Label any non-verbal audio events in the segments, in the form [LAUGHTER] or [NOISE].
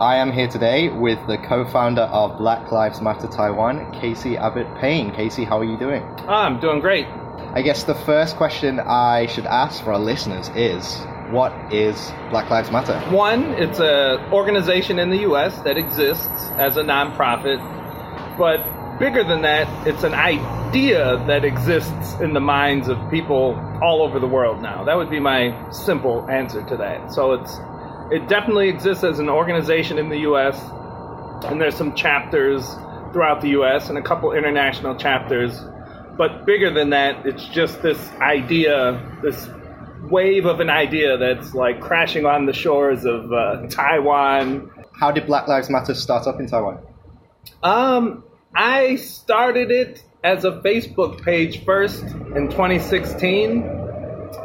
I am here today with the co-founder of Black Lives Matter Taiwan, Casey Abbott Payne. Casey, how are you doing? Ah, I'm doing great. I guess the first question I should ask for our listeners is, what is Black Lives Matter? One, it's an organization in the U.S. that exists as a nonprofit, but bigger than that, it's an idea that exists in the minds of people all over the world now. That would be my simple answer to that. So it's it definitely exists as an organization in the U.S. and there's some chapters throughout the U.S. and a couple international chapters. But bigger than that, it's just this idea, this wave of an idea that's like crashing on the shores of uh, Taiwan. How did Black Lives Matter start up in Taiwan? Um, I started it as a Facebook page first in 2016,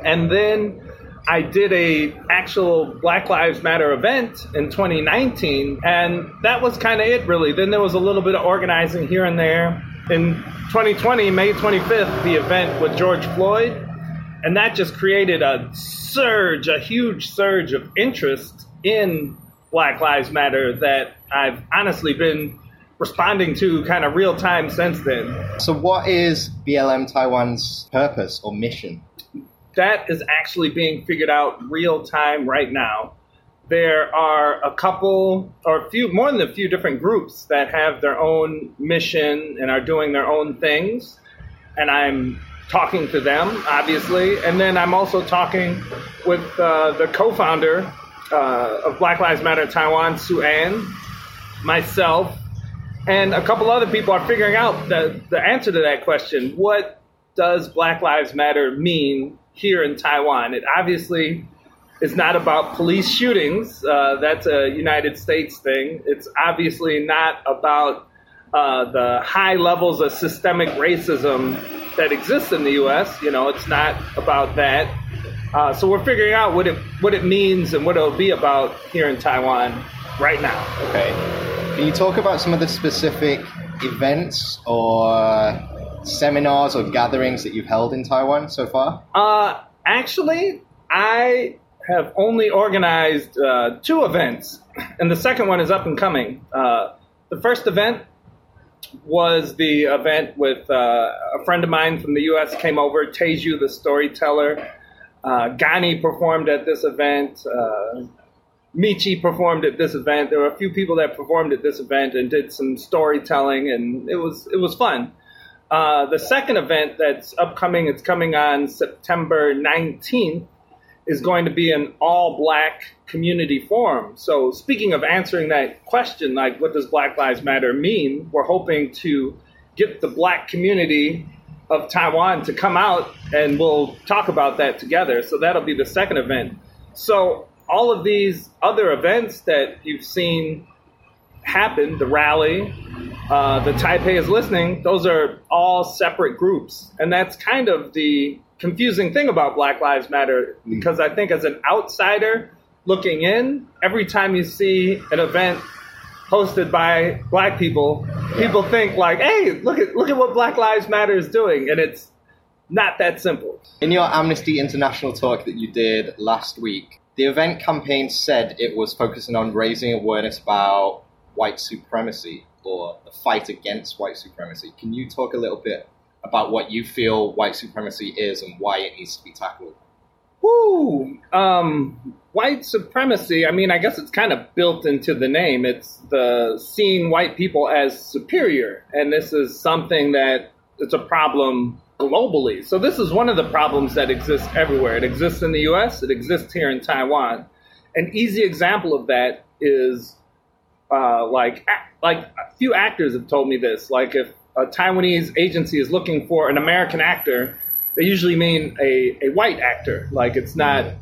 and then I did a actual Black Lives Matter event in 2019, and that was kind of it, really. Then there was a little bit of organizing here and there. In 2020, May 25th, the event with George Floyd, and that just created a surge, a huge surge of interest in Black Lives Matter that I've honestly been responding to kind of real time since then. So, what is BLM Taiwan's purpose or mission? That is actually being figured out real time right now. There are a couple or a few more than a few different groups that have their own mission and are doing their own things. And I'm talking to them, obviously. And then I'm also talking with uh, the co founder uh, of Black Lives Matter Taiwan, Sue Ann, myself, and a couple other people are figuring out the, the answer to that question. What does Black Lives Matter mean here in Taiwan. It obviously is not about police shootings. Uh, that's a United States thing. It's obviously not about uh, the high levels of systemic racism that exists in the U.S. You know, it's not about that. Uh, so we're figuring out what it what it means and what it'll be about here in Taiwan right now. Okay. Can you talk about some of the specific events or seminars or gatherings that you've held in Taiwan so far? Uh, actually, I have only organized uh, two events, and the second one is up and coming. Uh, the first event was the event with uh, a friend of mine from the U.S. came over, Teju the storyteller. Uh, Gani performed at this event. Uh, Michi performed at this event. There were a few people that performed at this event and did some storytelling, and it was it was fun. Uh, the second event that's upcoming, it's coming on September 19th, is going to be an all black community forum. So, speaking of answering that question, like what does Black Lives Matter mean, we're hoping to get the black community of Taiwan to come out and we'll talk about that together. So, that'll be the second event. So, all of these other events that you've seen happen, the rally, uh, the Taipei is listening, those are all separate groups. And that's kind of the confusing thing about Black Lives Matter, mm. because I think as an outsider looking in, every time you see an event hosted by black people, people think like, hey, look at look at what Black Lives Matter is doing. And it's not that simple. In your Amnesty International talk that you did last week, the event campaign said it was focusing on raising awareness about white supremacy or the fight against white supremacy. Can you talk a little bit about what you feel white supremacy is and why it needs to be tackled? Woo! Um, white supremacy, I mean, I guess it's kind of built into the name. It's the seeing white people as superior. And this is something that it's a problem globally. So this is one of the problems that exists everywhere. It exists in the US, it exists here in Taiwan. An easy example of that is uh, like like a few actors have told me this. Like if a Taiwanese agency is looking for an American actor, they usually mean a, a white actor. Like it's not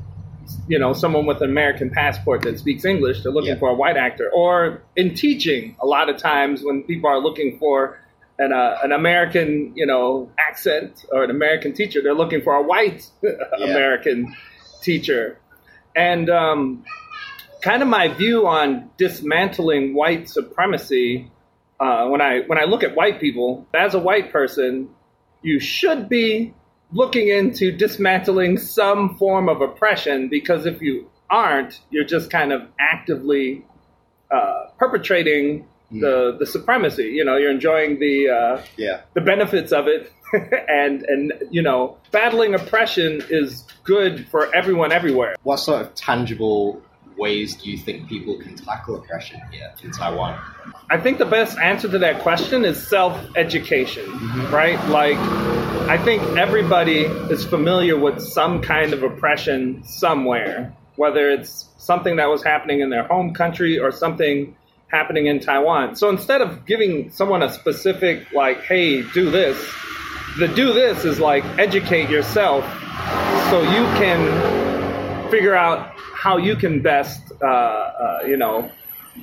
you know someone with an American passport that speaks English. They're looking yeah. for a white actor. Or in teaching, a lot of times when people are looking for an, uh, an American, you know, accent or an American teacher. They're looking for a white [LAUGHS] yeah. American teacher. And um, kind of my view on dismantling white supremacy. Uh, when I when I look at white people as a white person, you should be looking into dismantling some form of oppression because if you aren't, you're just kind of actively uh, perpetrating the the supremacy. You know, you're enjoying the uh, Yeah. the benefits of it, [LAUGHS] and and you know, battling oppression is good for everyone everywhere. What sort of tangible ways do you think people can tackle oppression here in Taiwan? I think the best answer to that question is self education, mm-hmm. right? Like, I think everybody is familiar with some kind of oppression somewhere, whether it's something that was happening in their home country or something happening in Taiwan. So instead of giving someone a specific, like, hey, do this, the do this is like educate yourself so you can figure out how you can best, uh, uh, you know,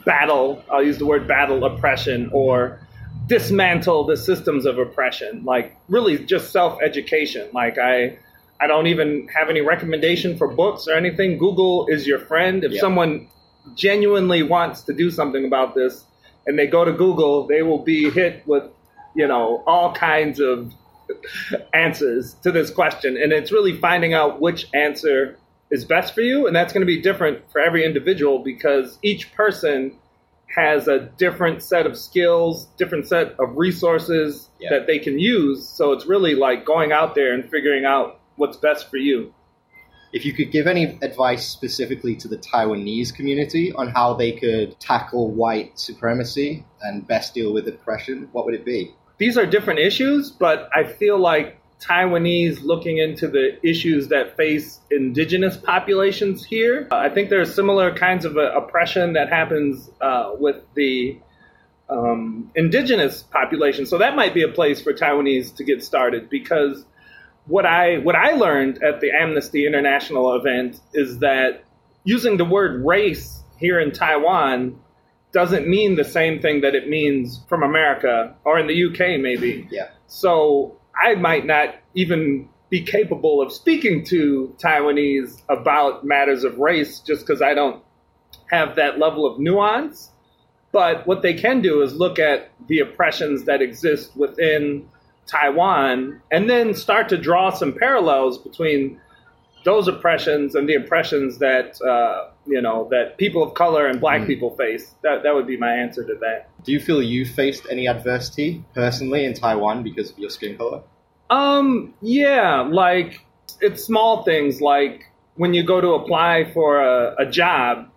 battle, I'll use the word battle oppression or dismantle the systems of oppression. Like really just self-education. Like I I don't even have any recommendation for books or anything. Google is your friend. If Yeah. someone genuinely wants to do something about this and they go to Google, they will be hit with, you know, all kinds of [LAUGHS] answers to this question. And it's really finding out which answer is best for you. And that's going to be different for every individual because each person has a different set of skills, different set of resources Yeah. that they can use. So it's really like going out there and figuring out what's best for you. If you could give any advice specifically to the Taiwanese community on how they could tackle white supremacy and best deal with oppression, what would it be? these are different issues, but I feel like Taiwanese looking into the issues that face indigenous populations here. Uh, I think there are similar kinds of uh, oppression that happens uh, with the um, indigenous population. So that might be a place for Taiwanese to get started because what I what I learned at the Amnesty International event is that using the word race here in Taiwan doesn't mean the same thing that it means from America or in the UK maybe. Yeah. So I might not even be capable of speaking to Taiwanese about matters of race just because I don't have that level of nuance. But what they can do is look at the oppressions that exist within Taiwan and then start to draw some parallels between those oppressions and the oppressions that uh, you know that people of color and black people face. That that would be my answer to that. Do you feel you faced any adversity personally in Taiwan because of your skin color? Um, yeah, like it's small things like when you go to apply for a, a job,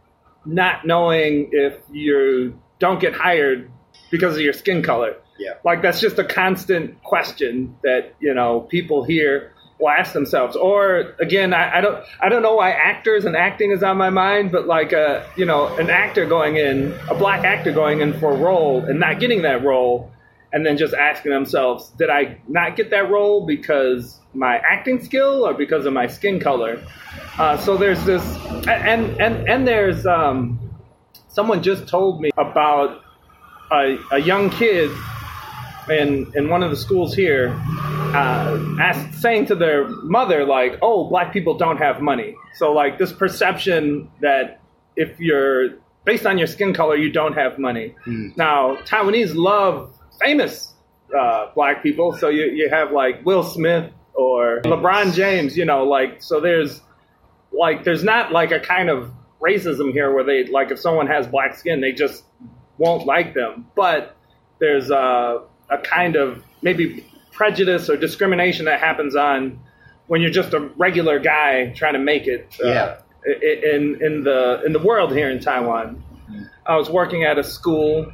not knowing if you don't get hired because of your skin color. Yeah. Like that's just a constant question that, you know, people here will ask themselves. Or again, I, I don't I don't know why actors and acting is on my mind, but like a you know, an actor going in, a black actor going in for a role and not getting that role and then just asking themselves, did I not get that role because my acting skill or because of my skin color? Uh, so there's this, and and and there's um, someone just told me about a, a young kid in in one of the schools here, uh, asked, saying to their mother like, "Oh, black people don't have money." So like this perception that if you're based on your skin color, you don't have money. Now Taiwanese love famous uh, black people, so you you have like Will Smith or LeBron James, you know, like so there's like there's not like a kind of racism here where they like if someone has black skin they just won't like them. But there's a, a kind of maybe prejudice or discrimination that happens on when you're just a regular guy trying to make it uh, Yeah. in in the in the world here in Taiwan. I was working at a school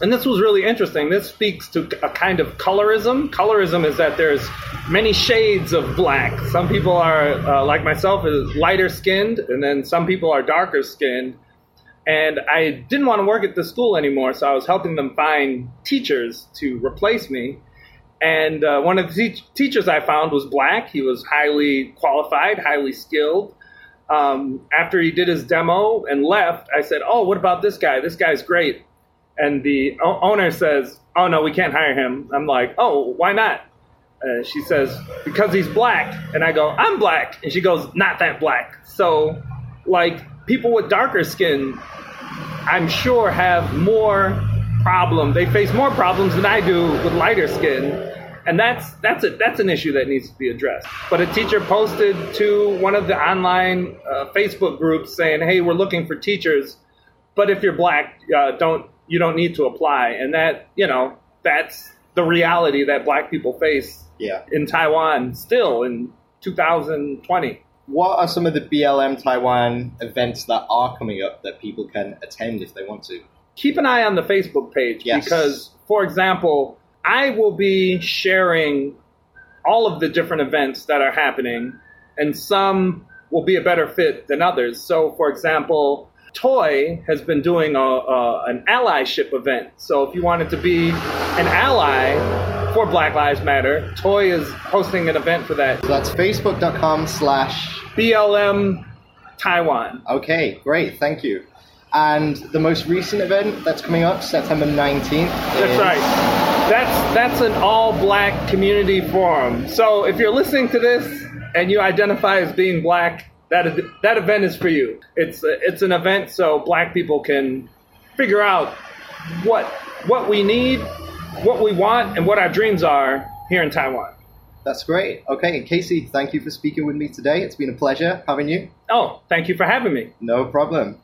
and this was really interesting. This speaks to a kind of colorism. Colorism is that there's many shades of black. Some people are, uh, like myself, is lighter skinned, and then some people are darker skinned. And I didn't want to work at the school anymore, so I was helping them find teachers to replace me. And uh, one of the te- teachers I found was black. He was highly qualified, highly skilled. Um, after he did his demo and left, I said, "Oh, what about this guy? This guy's great." And the o- owner says, "Oh no, we can't hire him." I'm like, "Oh, why not?" Uh, she says, "Because he's black." And I go, "I'm black," and she goes, "Not that black." So, like people with darker skin, I'm sure have more problem. They face more problems than I do with lighter skin, and that's that's a, that's an issue that needs to be addressed. But a teacher posted to one of the online uh, Facebook groups saying, "Hey, we're looking for teachers." but if you're black, uh, don't you don't need to apply, and that you know that's the reality that black people face Yeah. in Taiwan still in 2020. What are some of the BLM Taiwan events that are coming up that people can attend if they want to? Keep an eye on the Facebook page Yes. because, for example, I will be sharing all of the different events that are happening, and some will be a better fit than others. So, for example, Toy has been doing a, a, an allyship event. So, if you wanted to be an ally for Black Lives Matter, Toy is hosting an event for that. So that's facebook.com slash. BLM Taiwan. Okay, great, thank you. And the most recent event that's coming up, September 19th. That's right. That's that's an all black community forum. So if you're listening to this and you identify as being black, that that event is for you. It's it's an event so black people can figure out what what we need, what we want, and what our dreams are here in Taiwan. That's great. Okay, and Casey, thank you for speaking with me today. It's been a pleasure having you. Oh, thank you for having me. No problem.